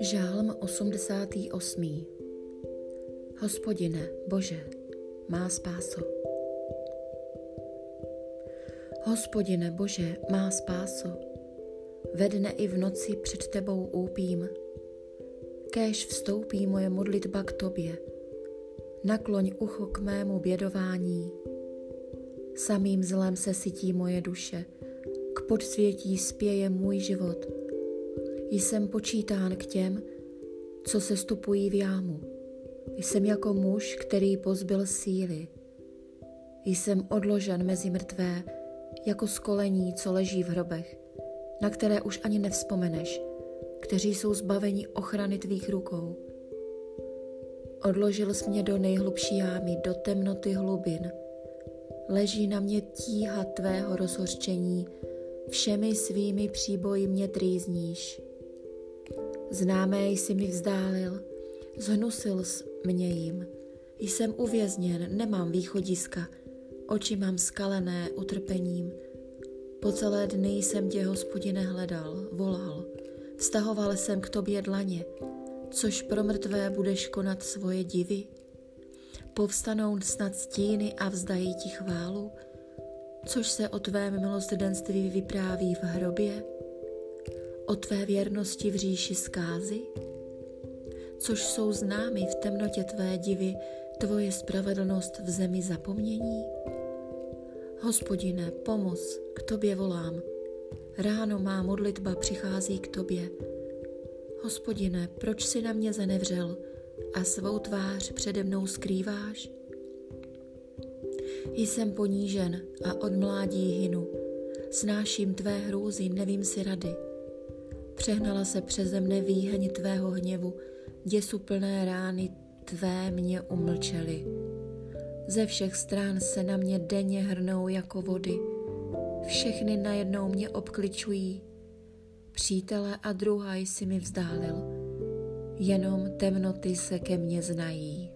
Žálm 88. Hospodine, Bože, má spáso. Hospodine, Bože, má spáso. Ve dne i v noci před tebou úpím. Kéž vstoupí moje modlitba k tobě. Nakloň ucho k mému bědování. Samým zlem se sytí moje duše, podsvětí spěje můj život. Jsem počítán k těm, co se stupují v jámu. Jsem jako muž, který pozbyl síly. Jsem odložen mezi mrtvé, jako skolení, co leží v hrobech, na které už ani nevzpomeneš, kteří jsou zbaveni ochrany tvých rukou. Odložil jsi mě do nejhlubší jámy, do temnoty hlubin. Leží na mě tíha tvého rozhořčení, všemi svými příboji mě trýzníš. Známé jsi mi vzdálil, zhnusil jsi mě jim. Jsem uvězněn, nemám východiska, oči mám skalené utrpením. Po celé dny jsem tě, hospodine, hledal, volal. Vztahoval jsem k tobě dlaně, což pro mrtvé budeš konat svoje divy. Povstanou snad stíny a vzdají ti chválu, což se o tvém milosrdenství vypráví v hrobě, o tvé věrnosti v říši zkázy, což jsou známy v temnotě tvé divy, tvoje spravedlnost v zemi zapomnění. Hospodine, pomoz, k tobě volám. Ráno má modlitba přichází k tobě. Hospodine, proč si na mě zanevřel a svou tvář přede mnou skrýváš? Jsem ponížen a od mládí hynu. Snáším tvé hrůzy, nevím si rady. Přehnala se přeze mne výheň tvého hněvu, děsu plné rány tvé mě umlčely. Ze všech stran se na mě denně hrnou jako vody. Všechny najednou mě obkličují. Přítele a druhá si mi vzdálil. Jenom temnoty se ke mně znají.